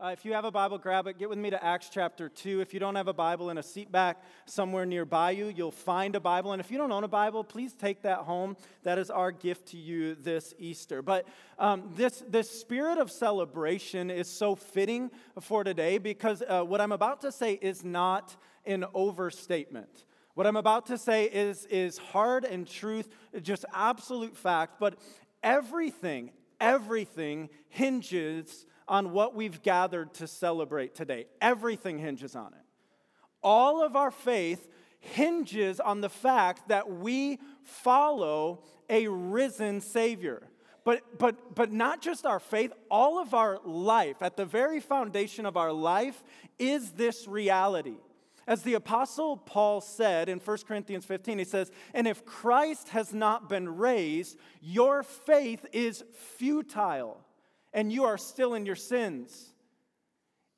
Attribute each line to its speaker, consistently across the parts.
Speaker 1: Uh, if you have a Bible, grab it. Get with me to Acts chapter 2. If you don't have a Bible in a seat back somewhere nearby you, you'll find a Bible. And if you don't own a Bible, please take that home. That is our gift to you this Easter. But um, this, this spirit of celebration is so fitting for today because uh, what I'm about to say is not an overstatement. What I'm about to say is, is hard and truth, just absolute fact. But everything, everything hinges on what we've gathered to celebrate today. Everything hinges on it. All of our faith hinges on the fact that we follow a risen Savior. But, but, but not just our faith, all of our life, at the very foundation of our life, is this reality. As the Apostle Paul said in 1 Corinthians 15, he says, And if Christ has not been raised, your faith is futile and you are still in your sins.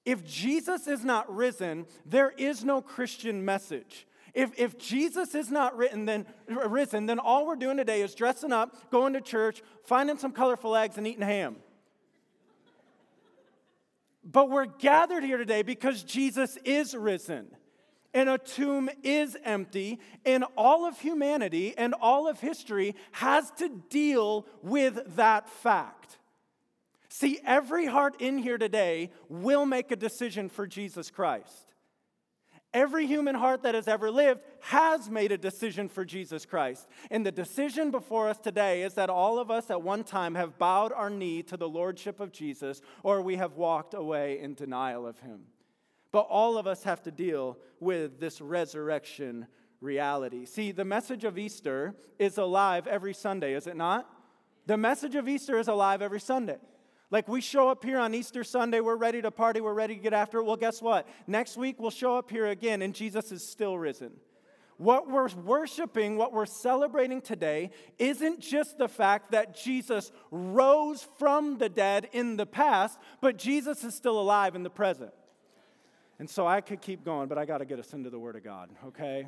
Speaker 1: If Jesus is not risen, there is no Christian message. If, if Jesus is not written, then, risen, then all we're doing today is dressing up, going to church, finding some colorful eggs, and eating ham. But we're gathered here today because Jesus is risen, and a tomb is empty, and all of humanity and all of history has to deal with that fact. See, every heart in here today will make a decision for Jesus Christ. Every human heart that has ever lived has made a decision for Jesus Christ. And the decision before us today is that all of us at one time have bowed our knee to the lordship of Jesus or we have walked away in denial of him. But all of us have to deal with this resurrection reality. See, the message of Easter is alive every Sunday, is it not? The message of Easter is alive every Sunday. Like we show up here on Easter Sunday, we're ready to party, we're ready to get after it. Well, guess what? Next week we'll show up here again and Jesus is still risen. What we're worshiping, what we're celebrating today, isn't just the fact that Jesus rose from the dead in the past, but Jesus is still alive in the present. And so I could keep going, but I got to get us into the Word of God, okay?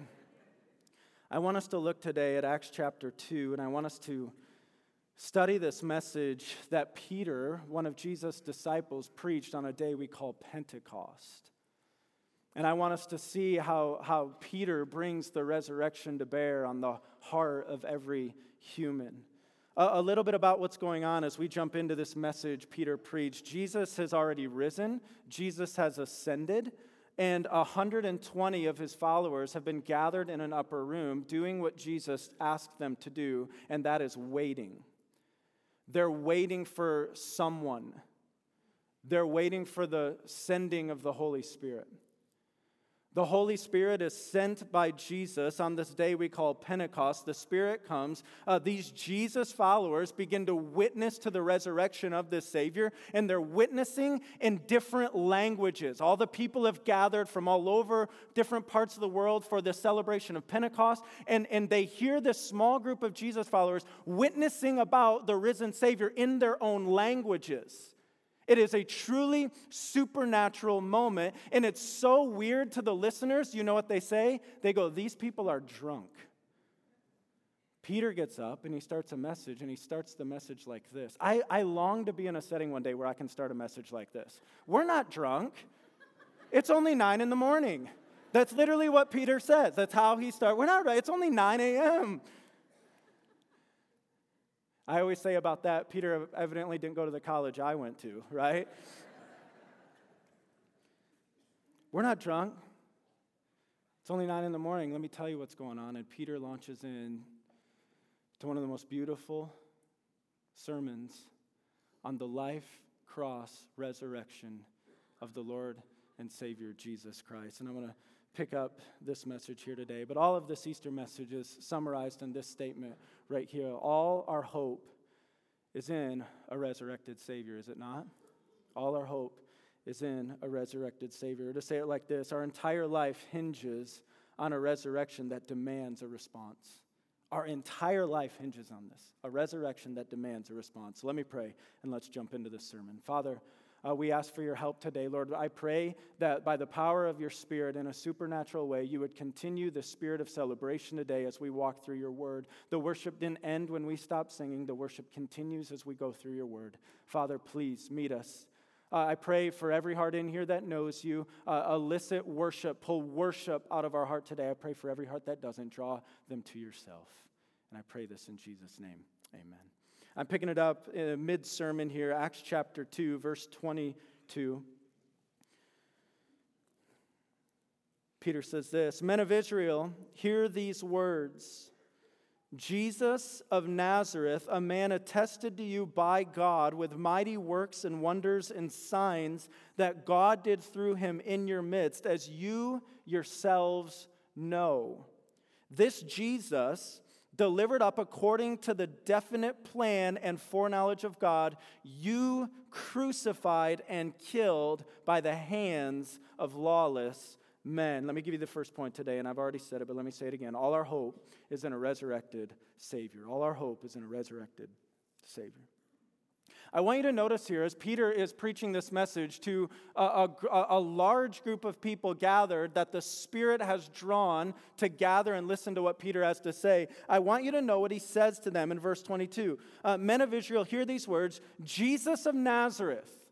Speaker 1: I want us to look today at Acts chapter 2, and I want us to study this message that Peter, one of Jesus' disciples, preached on a day we call Pentecost. And I want us to see how, how Peter brings the resurrection to bear on the heart of every human. A, a little bit about what's going on as we jump into this message Peter preached. Jesus has already risen, Jesus has ascended, and 120 of his followers have been gathered in an upper room doing what Jesus asked them to do, and that is waiting. They're waiting for someone. They're waiting for the sending of the Holy Spirit. The Holy Spirit is sent by Jesus on this day we call Pentecost. The Spirit comes. Uh, these Jesus followers begin to witness to the resurrection of this Savior, and they're witnessing in different languages. All the people have gathered from all over different parts of the world for the celebration of Pentecost, and, and they hear this small group of Jesus followers witnessing about the risen Savior in their own languages. It is a truly supernatural moment, and it's so weird to the listeners. You know what they say? They go, These people are drunk. Peter gets up and he starts a message, and he starts the message like this. I, I long to be in a setting one day where I can start a message like this. We're not drunk, it's only nine in the morning. That's literally what Peter says. That's how he starts. We're not right. It's only 9 a.m. I always say about that, Peter evidently didn't go to the college I went to, right? We're not drunk. It's only nine in the morning. Let me tell you what's going on. And Peter launches in to one of the most beautiful sermons on the life, cross, resurrection of the Lord and Savior Jesus Christ. And I'm going to pick up this message here today. But all of this Easter message is summarized in this statement right here. All our hope is in a resurrected Savior, is it not? All our hope is in a resurrected Savior. To say it like this our entire life hinges on a resurrection that demands a response. Our entire life hinges on this a resurrection that demands a response. Let me pray and let's jump into this sermon. Father, uh, we ask for your help today, Lord. I pray that by the power of your Spirit in a supernatural way, you would continue the spirit of celebration today as we walk through your word. The worship didn't end when we stopped singing, the worship continues as we go through your word. Father, please meet us Uh, I pray for every heart in here that knows you. Uh, elicit worship, pull worship out of our heart today. I pray for every heart that doesn't. Draw them to yourself. And I pray this in Jesus' name. Amen. I'm picking it up in mid sermon here, Acts chapter 2, verse 22. Peter says this Men of Israel, hear these words. Jesus of Nazareth, a man attested to you by God with mighty works and wonders and signs that God did through him in your midst, as you yourselves know. This Jesus, delivered up according to the definite plan and foreknowledge of God, you crucified and killed by the hands of lawless men. Let me give you the first point today, and I've already said it, but let me say it again. All our hope is in a resurrected Savior. All our hope is in a resurrected Savior. I want you to notice here as Peter is preaching this message to a, a, a, large group of people gathered that the Spirit has drawn to gather and listen to what Peter has to say. I want you to know what he says to them in verse 22. Uh, Men of Israel, hear these words Jesus of Nazareth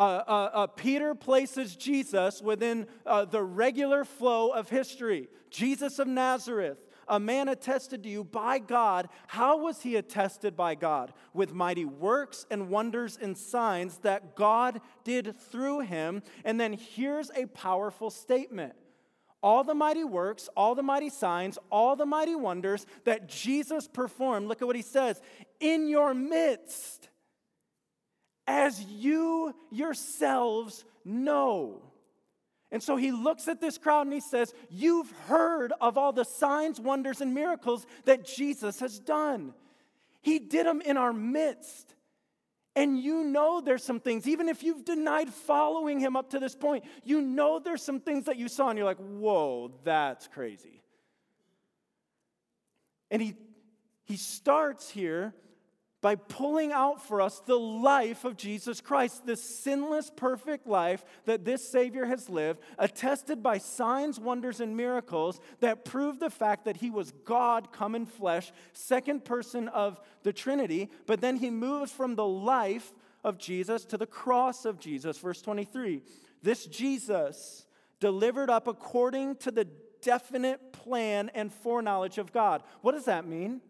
Speaker 1: uh, uh, uh, Peter places Jesus within uh, the regular flow of history. Jesus of Nazareth, a man attested to you by God. How was he attested by God? With mighty works and wonders and signs that God did through him. And then here's a powerful statement all the mighty works, all the mighty signs, all the mighty wonders that Jesus performed. Look at what he says in your midst as you yourselves know. And so he looks at this crowd and he says, You've heard of all the signs, wonders, and miracles that Jesus has done. He did them in our midst. And you know there's some things, even if you've denied following him up to this point, you know there's some things that you saw and you're like, Whoa, that's crazy. And he, he starts here by pulling out for us the life of Jesus Christ, the sinless, perfect life that this Savior has lived, attested by signs, wonders, and miracles that prove the fact that he was God come in flesh, second person of the Trinity. But then he moves from the life of Jesus to the cross of Jesus. Verse 23 This Jesus, delivered up according to the definite plan and foreknowledge of God. What does that mean?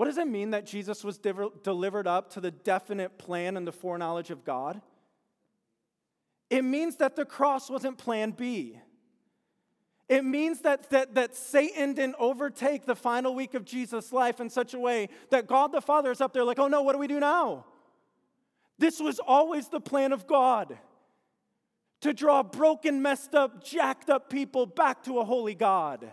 Speaker 1: What does it mean that Jesus was delivered up to the definite plan and the foreknowledge of God? It means that the cross wasn't plan B. It means that, that, that Satan didn't overtake the final week of Jesus' life in such a way that God the Father is up there like, oh no, what do we do now? This was always the plan of God to draw broken, messed up, jacked up people back to a holy God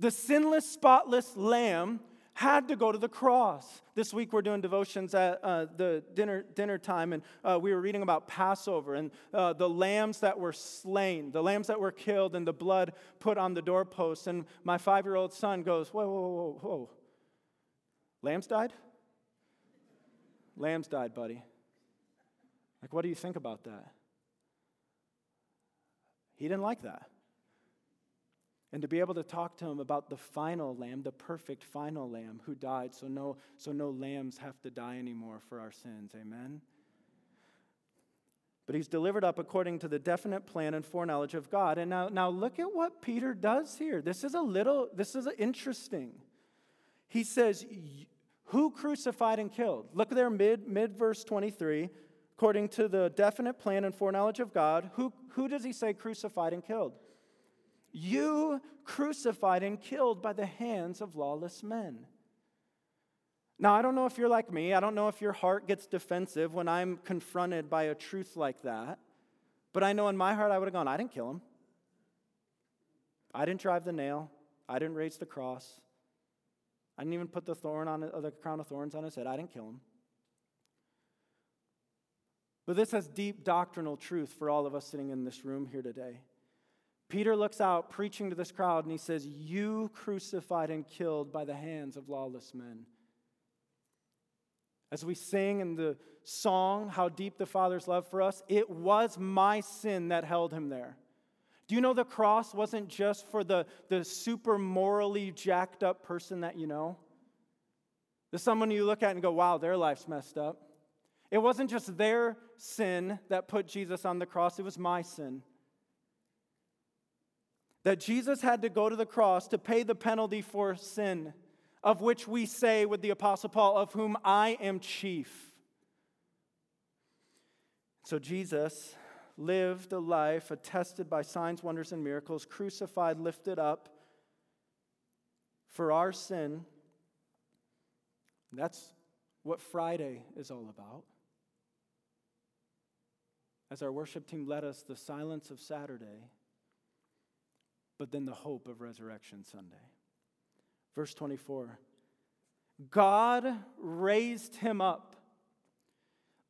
Speaker 1: the sinless, spotless lamb had to go to the cross. This week we're doing devotions at uh, the dinner, dinner time, and uh, we were reading about Passover and uh, the lambs that were slain, the lambs that were killed, and the blood put on the doorposts. And my five year old son goes, Whoa, whoa, whoa, whoa. Lambs died? Lambs died, buddy. Like, what do you think about that? He didn't like that and to be able to talk to him about the final lamb, the perfect final lamb who died so no, so no lambs have to die anymore for our sins. Amen? But he's delivered up according to the definite plan and foreknowledge of God. And now, now look at what Peter does here. This is a little, this is interesting. He says, Who crucified and killed? Look there, mid, mid verse 23. According to the definite plan and foreknowledge of God, who, who does he say crucified and killed? You crucified and killed by the hands of lawless men. Now, I don't know if you're like me. I don't know if your heart gets defensive when I'm confronted by a truth like that. But I know in my heart I would have gone, I didn't kill him. I didn't drive the nail. I didn't raise the cross. I didn't even put the thorn on uh, the crown of thorns on his head. I didn't kill him. But this has deep doctrinal truth for all of us sitting in this room here today. Peter looks out preaching to this crowd and he says, You crucified and killed by the hands of lawless men. As we sing in the song, How Deep the Father's Love for Us, it was my sin that held him there. Do you know the cross wasn't just for the, the super morally jacked up person that you know? There's someone you look at and go, wow, their life's messed up. It wasn't just their sin that put Jesus on the cross, it was my sin. That Jesus had to go to the cross to pay the penalty for sin, of which we say with the Apostle Paul, of whom I am chief. So Jesus lived a life attested by signs, wonders, and miracles, crucified, lifted up for our sin. That's what Friday is all about. As our worship team led us, the silence of Saturday, but then the hope of Resurrection Sunday. Verse 24 God raised him up,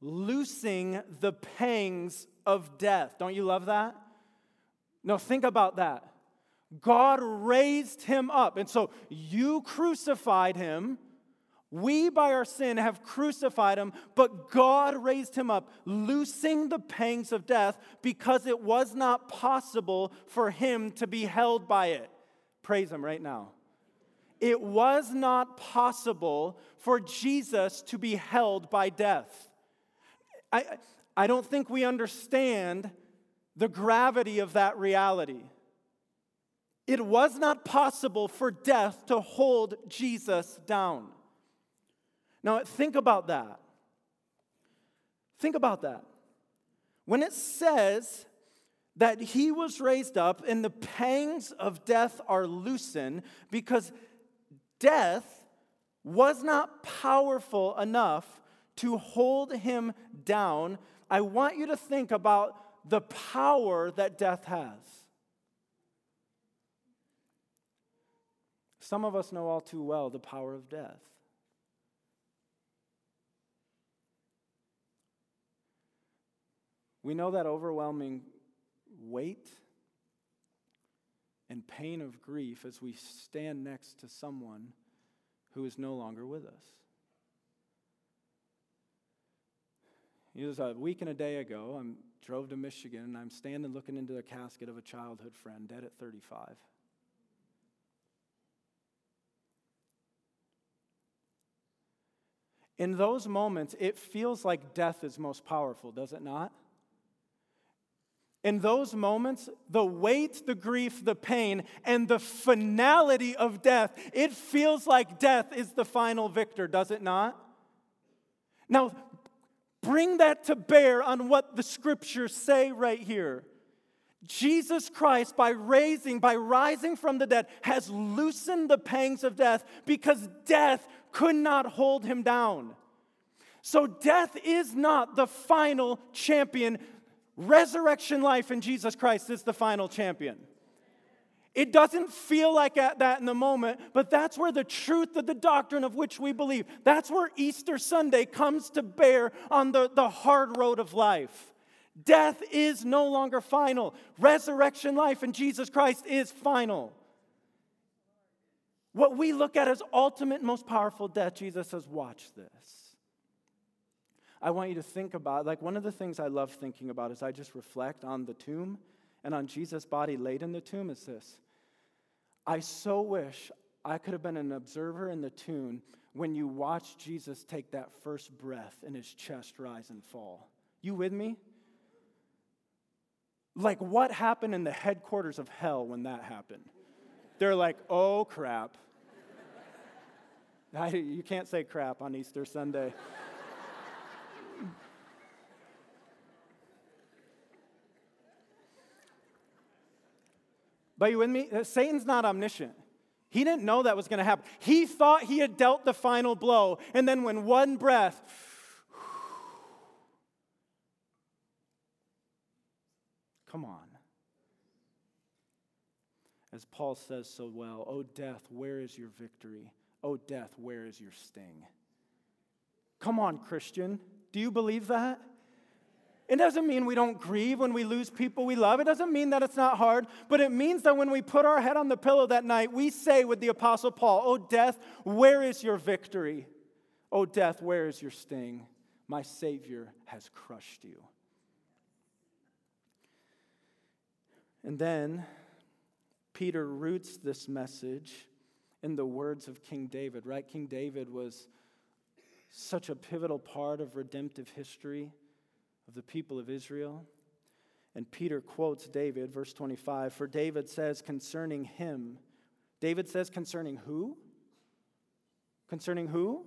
Speaker 1: loosing the pangs of death. Don't you love that? No, think about that. God raised him up. And so you crucified him we, by our sin, have crucified him, but God raised him up, loosing the pangs of death because it was not possible for him to be held by it. Praise him right now. It was not possible for Jesus to be held by death. I, I don't think we understand the gravity of that reality. It was not possible for death to hold Jesus down. Now, think about that. Think about that. When it says that he was raised up and the pangs of death are loosened because death was not powerful enough to hold him down, I want you to think about the power that death has. Some of us know all too well the power of death. We know that overwhelming weight and pain of grief as we stand next to someone who is no longer with us. It was a week and a day ago. I drove to Michigan and I'm standing looking into the casket of a childhood friend dead at 35. In those moments, it feels like death is most powerful, does it not? In those moments, the weight, the grief, the pain, and the finality of death, it feels like death is the final victor, does it not? Now, bring that to bear on what the scriptures say right here. Jesus Christ, by raising, by rising from the dead, has loosened the pangs of death because death could not hold him down. So, death is not the final champion. Resurrection life in Jesus Christ is the final champion. It doesn't feel like that in the moment, but that's where the truth of the doctrine of which we believe, that's where Easter Sunday comes to bear on the, the hard road of life. Death is no longer final. Resurrection life in Jesus Christ is final. What we look at as ultimate, most powerful death, Jesus says, watch this. I want you to think about, like, one of the things I love thinking about as I just reflect on the tomb and on Jesus' body laid in the tomb is this. I so wish I could have been an observer in the tomb when you watch Jesus take that first breath and his chest rise and fall. You with me? Like, what happened in the headquarters of hell when that happened? They're like, oh crap. I, you can't say crap on Easter Sunday. But you with me? Uh, Satan's not omniscient. He didn't know that was going to happen. He thought he had dealt the final blow. And then, when one breath, come on. As Paul says so well, O death, where is your victory? O death, where is your sting? Come on, Christian. Do you believe that? It doesn't mean we don't grieve when we lose people we love. It doesn't mean that it's not hard, but it means that when we put our head on the pillow that night, we say with the Apostle Paul, Oh, death, where is your victory? Oh, death, where is your sting? My Savior has crushed you. And then Peter roots this message in the words of King David, right? King David was such a pivotal part of redemptive history of the people of Israel. And Peter quotes David, verse 25, for David says concerning him, David says concerning who? Concerning who?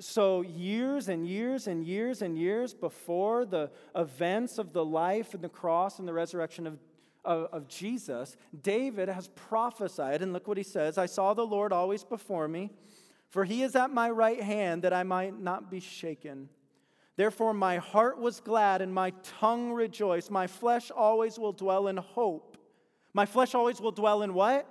Speaker 1: So, years and years and years and years before the events of the life and the cross and the resurrection of, of, of, Jesus, David has prophesied. And look what he says I saw the Lord always before me, for he is at my right hand that I might not be shaken. Therefore, my heart was glad and my tongue rejoiced. My flesh always will dwell in hope. My flesh always will dwell in what?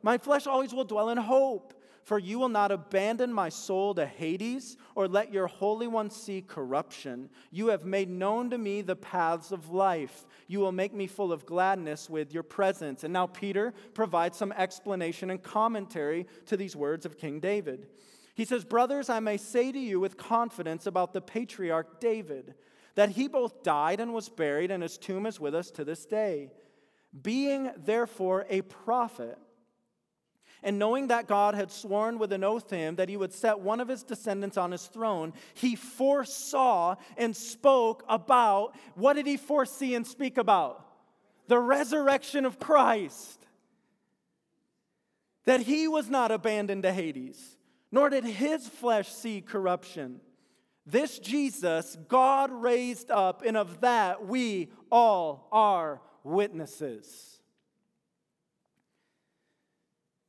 Speaker 1: My flesh always will dwell in hope for you will not abandon my soul to Hades, or let your Holy One see corruption. You have made known to me the paths of life. You will make me full of gladness with your presence. And now Peter provides some explanation and commentary to these words of King David. He says, Brothers, I may say to you with confidence about the patriarch David, that he both died and was buried, and his tomb is with us to this day. Being therefore a prophet, and knowing that God had sworn with an oath to him that he would set one of his descendants on his throne, he foresaw and spoke about what did he foresee and speak about? The resurrection of Christ. That he was not abandoned to Hades, nor did his flesh see corruption. This Jesus God raised up, and of that we all are witnesses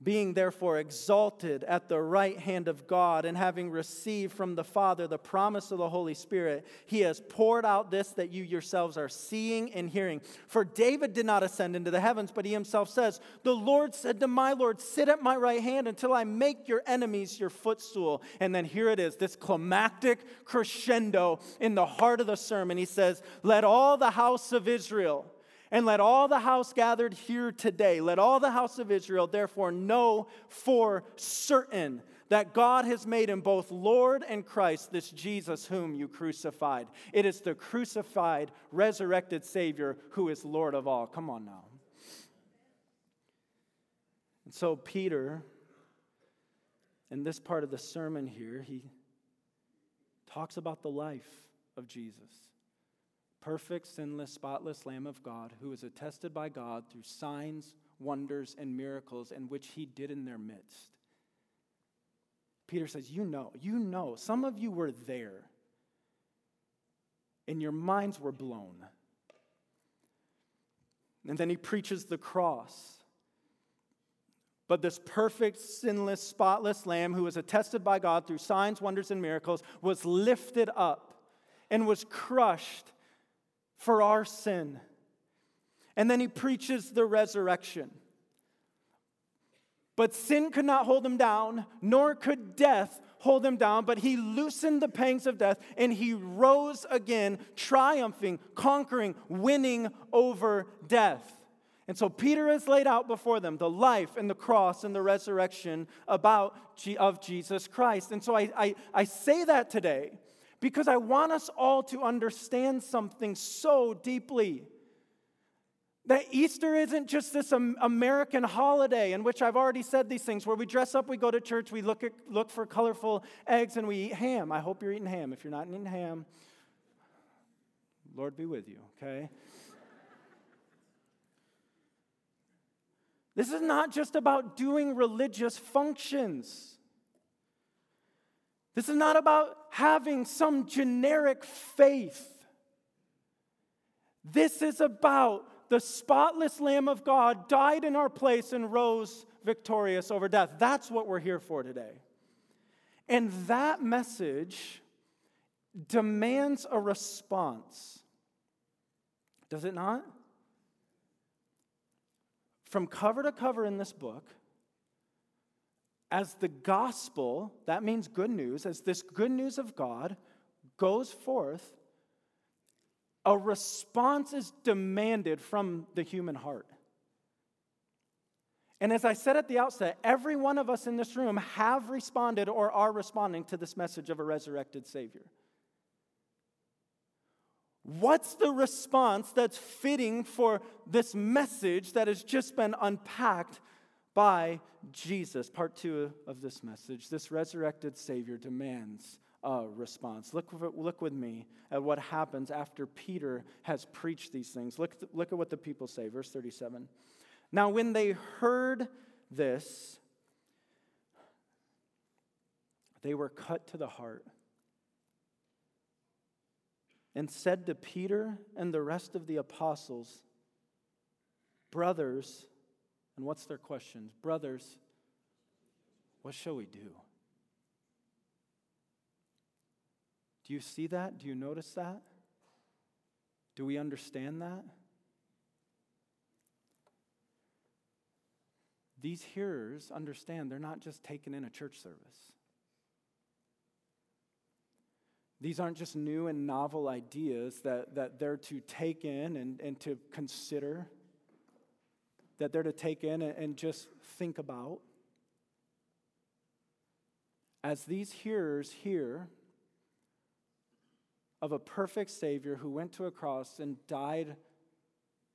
Speaker 1: being therefore exalted at the right hand of God, and having received from the Father the promise of the Holy Spirit, he has poured out this that you yourselves are seeing and hearing. For David did not ascend into the heavens, but he himself says, The Lord said to my Lord, Sit at my right hand until I make your enemies your footstool. And then here it is, this climactic crescendo in the heart of the sermon. He says, Let all the house of Israel and let all the house gathered here today, let all the house of Israel therefore know for certain that God has made him both Lord and Christ, this Jesus whom you crucified. It is the crucified, resurrected Savior who is Lord of all. Come on now. And so, Peter, in this part of the sermon here, he talks about the life of Jesus perfect, sinless, spotless Lamb of God, who is attested by God through signs, wonders, and miracles, and which he did in their midst. Peter says, You know, you know, some of you were there, and your minds were blown. And then he preaches the cross. But this perfect, sinless, spotless lamb who was attested by God through signs, wonders, and miracles was lifted up and was crushed for our sin. And then he preaches the resurrection. But sin could not hold him down, nor could death hold him down, but he loosened the pangs of death and he rose again, triumphing, conquering, winning over death. And so Peter has laid out before them the life and the cross and the resurrection about of Jesus Christ. And so I, I, I say that today because I want us all to understand something so deeply. That Easter isn't just this American holiday in which I've already said these things where we dress up, we go to church, we look, at, look for colorful eggs, and we eat ham. I hope you're eating ham. If you're not eating ham, Lord be with you, okay? this is not just about doing religious functions. This is not about having some generic faith. This is about the spotless Lamb of God died in our place and rose victorious over death. That's what we're here for today. And that message demands a response. Does it not? From cover to cover in this book, as the gospel, that means good news, as this good news of God goes forth, a response is demanded from the human heart. And as I said at the outset, every one of us in this room have responded or are responding to this message of a resurrected Savior. What's the response that's fitting for this message that has just been unpacked by Jesus. Part two of this message. This resurrected Savior demands a response. Look, look with me at what happens after Peter has preached these things. Look, look at what the people say. Verse 37. Now, when they heard this, they were cut to the heart and said to Peter and the rest of the apostles, Brothers, and what's their questions? Brothers, what shall we do? Do you see that? Do you notice that? Do we understand that? These hearers understand they're not just taken in a church service. These aren't just new and novel ideas that, that they're to take in and, and to consider, that they're to take in and, just think about. As these hearers hear of a perfect Savior who went to a cross and died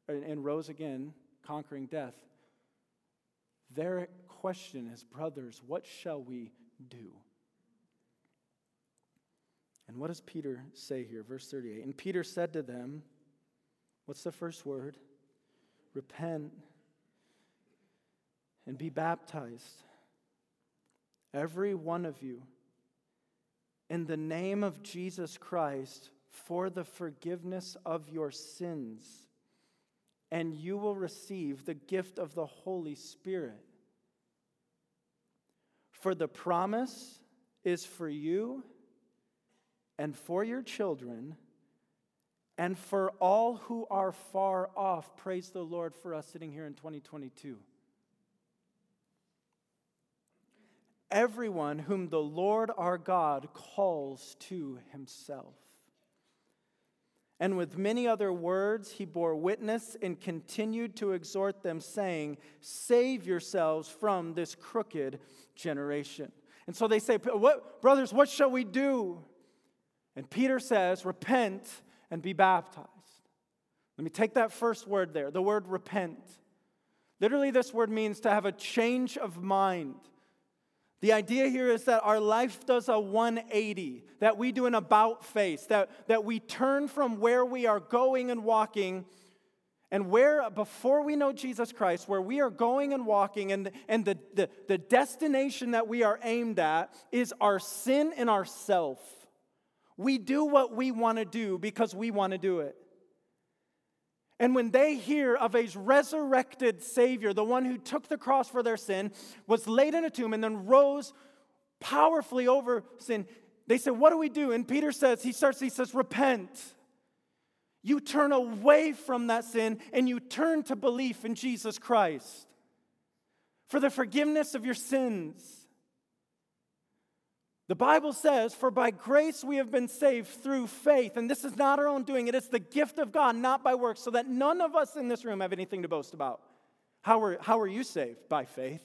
Speaker 1: and rose again, conquering death, their question is, Brothers, what shall we do? And what does Peter say here? Verse 38. And Peter said to them, What's the first word? Repent and be baptized, every one of you, in the name of Jesus Christ for the forgiveness of your sins, and you will receive the gift of the Holy Spirit. For the promise is for you and for your children and for all who are far off. Praise the Lord for us sitting here in 2022. Everyone whom the Lord our God calls to himself. And with many other words, he bore witness and continued to exhort them, saying, Save yourselves from this crooked generation. And so they say, what, Brothers, what shall we do? And Peter says, Repent and be baptized. Let me take that first word there, the word repent. Literally, this word means to have a change of mind. The idea here is that our life does a 180, that we do an about face, that, that we turn from where we are going and walking, and where, before we know Jesus Christ, where we are going and walking, and, and the, the, the destination that we are aimed at is our sin and ourself. We do what we want to do because we want to do it. And when they hear of a resurrected Savior, the one who took the cross for their sin, was laid in a tomb, and then rose powerfully over sin, they say, What do we do? And Peter says, He starts, he says, Repent. You turn away from that sin and you turn to belief in Jesus Christ for the forgiveness of your sins. The Bible says, For by grace we have been saved through faith. And this is not our own doing, it is the gift of God, not by works, so that none of us in this room have anything to boast about. How are, how are you saved? By faith.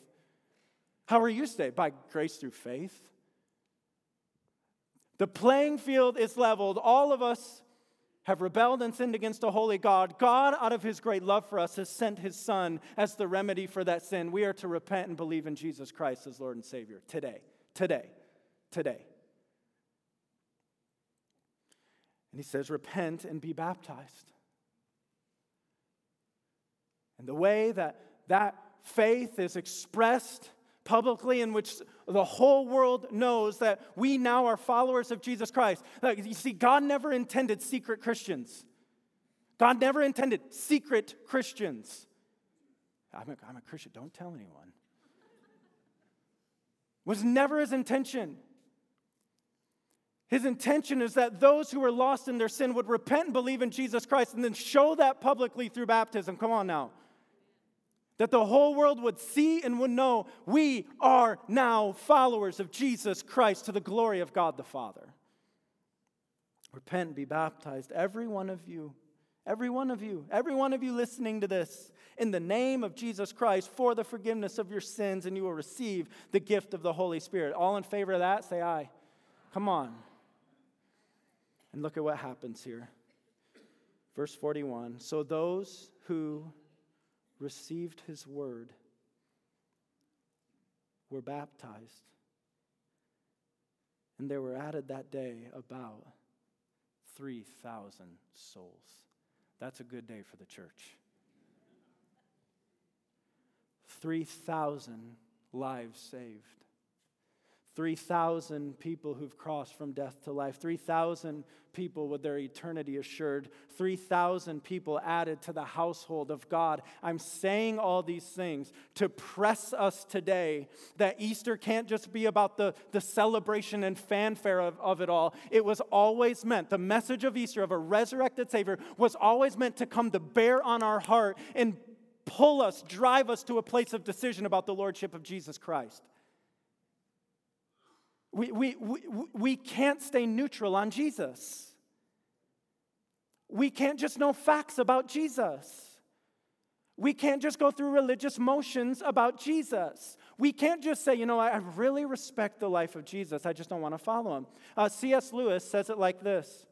Speaker 1: How are you saved? By grace through faith. The playing field is leveled. All of us have rebelled and sinned against a holy God. God, out of his great love for us, has sent his Son as the remedy for that sin. We are to repent and believe in Jesus Christ as Lord and Savior today. Today today. And he says, Repent and be baptized. And the way that that faith is expressed publicly, in which the whole world knows that we now are followers of Jesus Christ. You see, God never intended secret Christians. God never intended secret Christians. I'm a, I'm a Christian, don't tell anyone. Was never his intention. His intention is that those who are lost in their sin would repent and believe in Jesus Christ and then show that publicly through baptism. Come on now. That the whole world would see and would know we are now followers of Jesus Christ to the glory of God the Father. Repent and be baptized, every one of you, every one of you, every one of you listening to this, in the name of Jesus Christ for the forgiveness of your sins, and you will receive the gift of the Holy Spirit. All in favor of that, say aye. Come on. And look at what happens here. Verse 41 So those who received his word were baptized. And there were added that day about 3,000 souls. That's a good day for the church. 3,000 lives saved. 3,000 people who've crossed from death to life, 3,000 people with their eternity assured, 3,000 people added to the household of God. I'm saying all these things to press us today that Easter can't just be about the, the celebration and fanfare of, of it all. It was always meant, the message of Easter, of a resurrected Savior, was always meant to come to bear on our heart and pull us, drive us to a place of decision about the Lordship of Jesus Christ. We, we, we, we can't stay neutral on Jesus. We can't just know facts about Jesus. We can't just go through religious motions about Jesus. We can't just say, you know, I really respect the life of Jesus, I just don't want to follow him. Uh, C.S. Lewis says it like this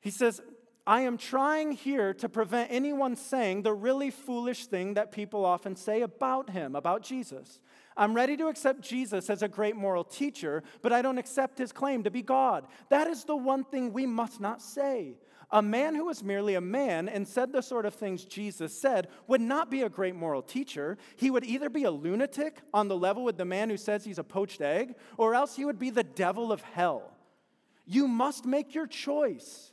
Speaker 1: He says, I am trying here to prevent anyone saying the really foolish thing that people often say about him, about Jesus. I'm ready to accept Jesus as a great moral teacher, but I don't accept his claim to be God. That is the one thing we must not say. A man who was merely a man and said the sort of things Jesus said would not be a great moral teacher. He would either be a lunatic on the level with the man who says he's a poached egg, or else he would be the devil of hell. You must make your choice.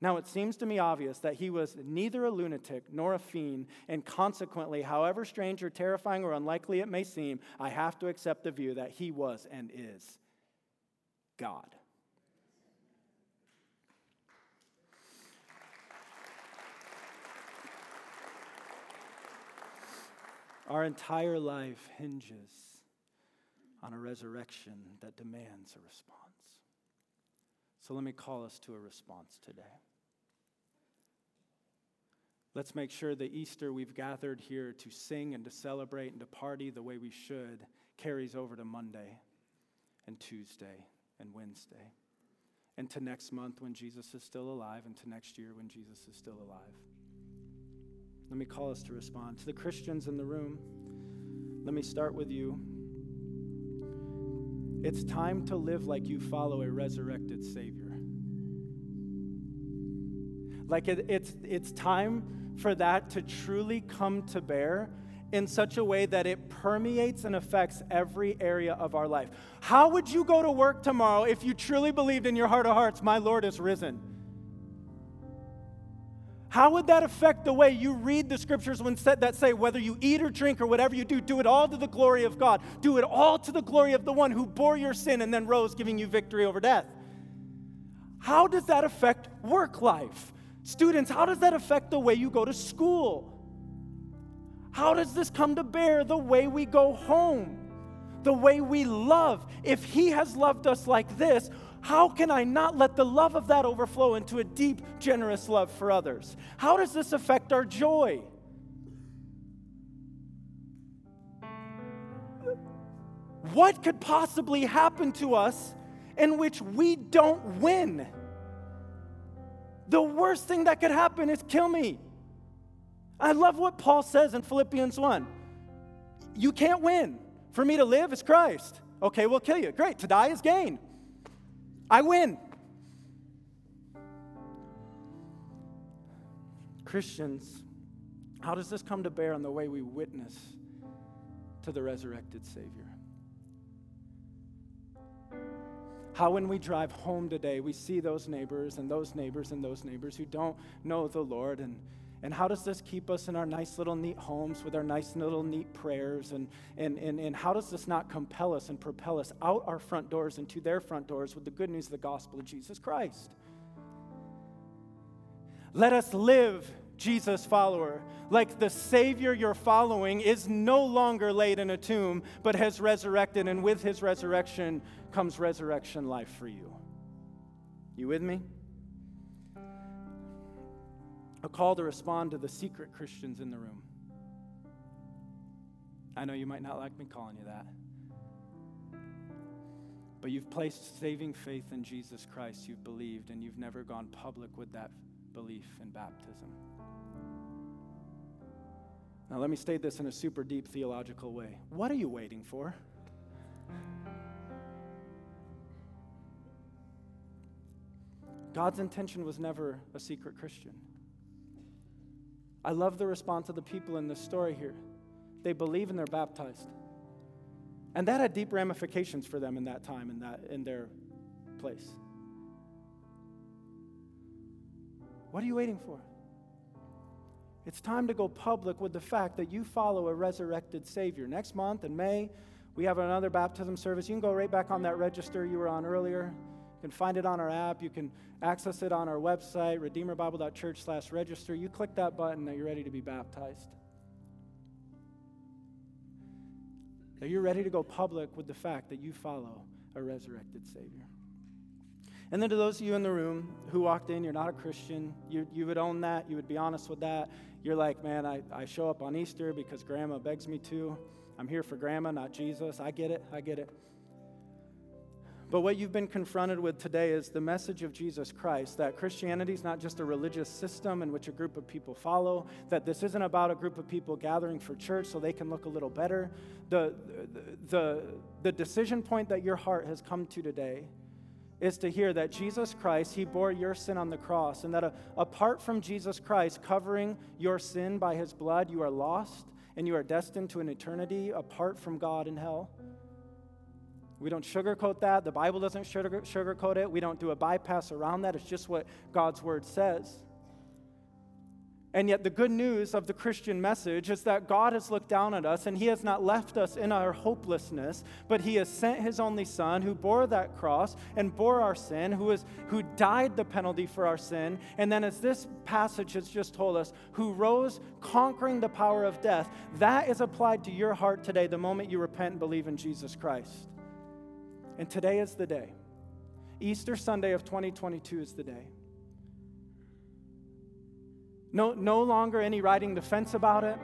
Speaker 1: Now, it seems to me obvious that he was neither a lunatic nor a fiend, and consequently, however strange or terrifying or unlikely it may seem, I have to accept the view that he was and is God. Our entire life hinges on a resurrection that demands a response. So let me call us to a response today. Let's make sure the Easter we've gathered here to sing and to celebrate and to party the way we should carries over to Monday and Tuesday and Wednesday and to next month when Jesus is still alive and to next year when Jesus is still alive. Let me call us to respond. To the Christians in the room, let me start with you. It's time to live like you follow a resurrected Savior. Like it, it's, it's time for that to truly come to bear in such a way that it permeates and affects every area of our life. How would you go to work tomorrow if you truly believed in your heart of hearts, my Lord is risen? How would that affect the way you read the scriptures when said that say whether you eat or drink or whatever you do, do it all to the glory of God. Do it all to the glory of the one who bore your sin and then rose, giving you victory over death. How does that affect work life? Students, how does that affect the way you go to school? How does this come to bear the way we go home? The way we love? If He has loved us like this, how can I not let the love of that overflow into a deep, generous love for others? How does this affect our joy? What could possibly happen to us in which we don't win? The worst thing that could happen is kill me. I love what Paul says in Philippians 1. You can't win. For me to live is Christ. Okay, we'll kill you. Great. To die is gain. I win. Christians, how does this come to bear on the way we witness to the resurrected Savior? How, when we drive home today, we see those neighbors and those neighbors and those neighbors who don't know the Lord and and how does this keep us in our nice little neat homes with our nice little neat prayers? And, and, and, and how does this not compel us and propel us out our front doors and to their front doors with the good news of the gospel of Jesus Christ? Let us live, Jesus follower, like the Savior you're following is no longer laid in a tomb, but has resurrected, and with his resurrection comes resurrection life for you. You with me? A call to respond to the secret Christians in the room. I know you might not like me calling you that. But you've placed saving faith in Jesus Christ, you've believed, and you've never gone public with that belief in baptism. Now, let me state this in a super deep theological way. What are you waiting for? God's intention was never a secret Christian. I love the response of the people in this story here. They believe and they're baptized. And that had deep ramifications for them in that time, in, that, in their place. What are you waiting for? It's time to go public with the fact that you follow a resurrected Savior. Next month in May, we have another baptism service. You can go right back on that register you were on earlier. Can find it on our app. You can access it on our website, redeemerbible.church slash register. You click that button that you're ready to be baptized. That you're ready to go public with the fact that you follow a resurrected Savior. And then to those of you in the room who walked in, you're not a Christian, you, you would own that, you would be honest with that. You're like, man, I, I show up on Easter because grandma begs me to. I'm here for grandma, not Jesus. I get it, I get it. But what you've been confronted with today is the message of Jesus Christ that Christianity is not just a religious system in which a group of people follow, that this isn't about a group of people gathering for church so they can look a little better. The, the, the decision point that your heart has come to today is to hear that Jesus Christ, He bore your sin on the cross, and that a, apart from Jesus Christ covering your sin by His blood, you are lost and you are destined to an eternity apart from God in hell. We don't sugarcoat that. The Bible doesn't sugar, sugarcoat it. We don't do a bypass around that. It's just what God's Word says. And yet, the good news of the Christian message is that God has looked down at us and He has not left us in our hopelessness, but He has sent His only Son who bore that cross and bore our sin, who, is, who died the penalty for our sin. And then, as this passage has just told us, who rose conquering the power of death. That is applied to your heart today the moment you repent and believe in Jesus Christ. And today is the day. Easter Sunday of 2022 is the day. No, no longer any riding the fence about it.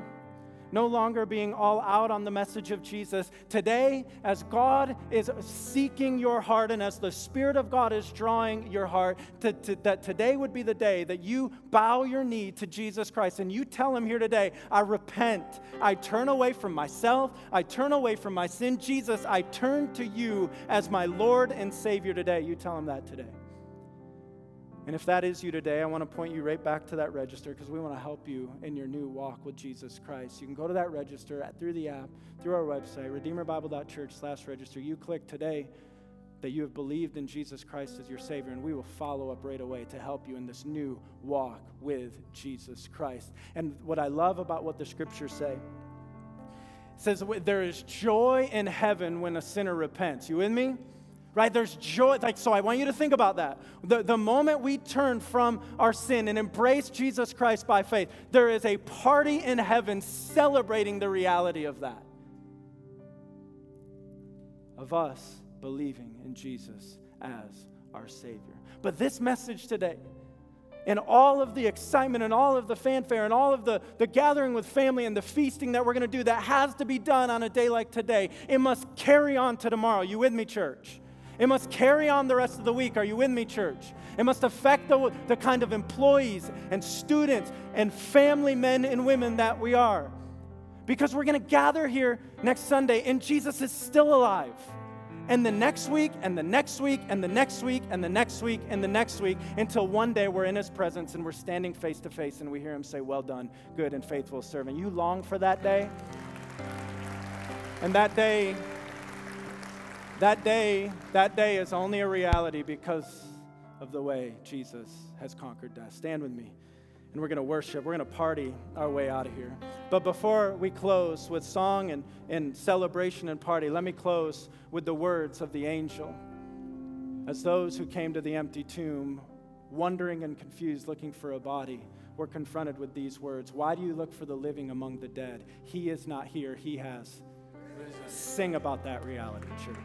Speaker 1: No longer being all out on the message of Jesus. Today, as God is seeking your heart and as the Spirit of God is drawing your heart, to, to, that today would be the day that you bow your knee to Jesus Christ and you tell Him here today, I repent. I turn away from myself. I turn away from my sin. Jesus, I turn to you as my Lord and Savior today. You tell Him that today. And if that is you today, I want to point you right back to that register because we want to help you in your new walk with Jesus Christ. You can go to that register at, through the app, through our website, redeemerbible.church slash register. You click today that you have believed in Jesus Christ as your Savior, and we will follow up right away to help you in this new walk with Jesus Christ. And what I love about what the scriptures say says there is joy in heaven when a sinner repents. You with me? Right? There's joy. Like, so I want you to think about that. The, the moment we turn from our sin and embrace Jesus Christ by faith, there is a party in heaven celebrating the reality of that. Of us believing in Jesus as our Savior. But this message today, and all of the excitement and all of the fanfare and all of the, the gathering with family and the feasting that we're going to do that has to be done on a day like today. It must carry on to tomorrow. You with me, church? It must carry on the rest of the week. Are you with me, church? It must affect the, the kind of employees and students and family men and women that we are. Because we're going to gather here next Sunday and Jesus is still alive. And the next week, and the next week, and the next week, and the next week, and the next week, until one day we're in his presence and we're standing face to face and we hear him say, Well done, good and faithful servant. You long for that day? And that day, that day, that day is only a reality because of the way Jesus has conquered death. Stand with me and we're going to worship. We're going to party our way out of here. But before we close with song and, and celebration and party, let me close with the words of the angel. As those who came to the empty tomb, wondering and confused, looking for a body, were confronted with these words Why do you look for the living among the dead? He is not here, he has. Sing about that reality, church.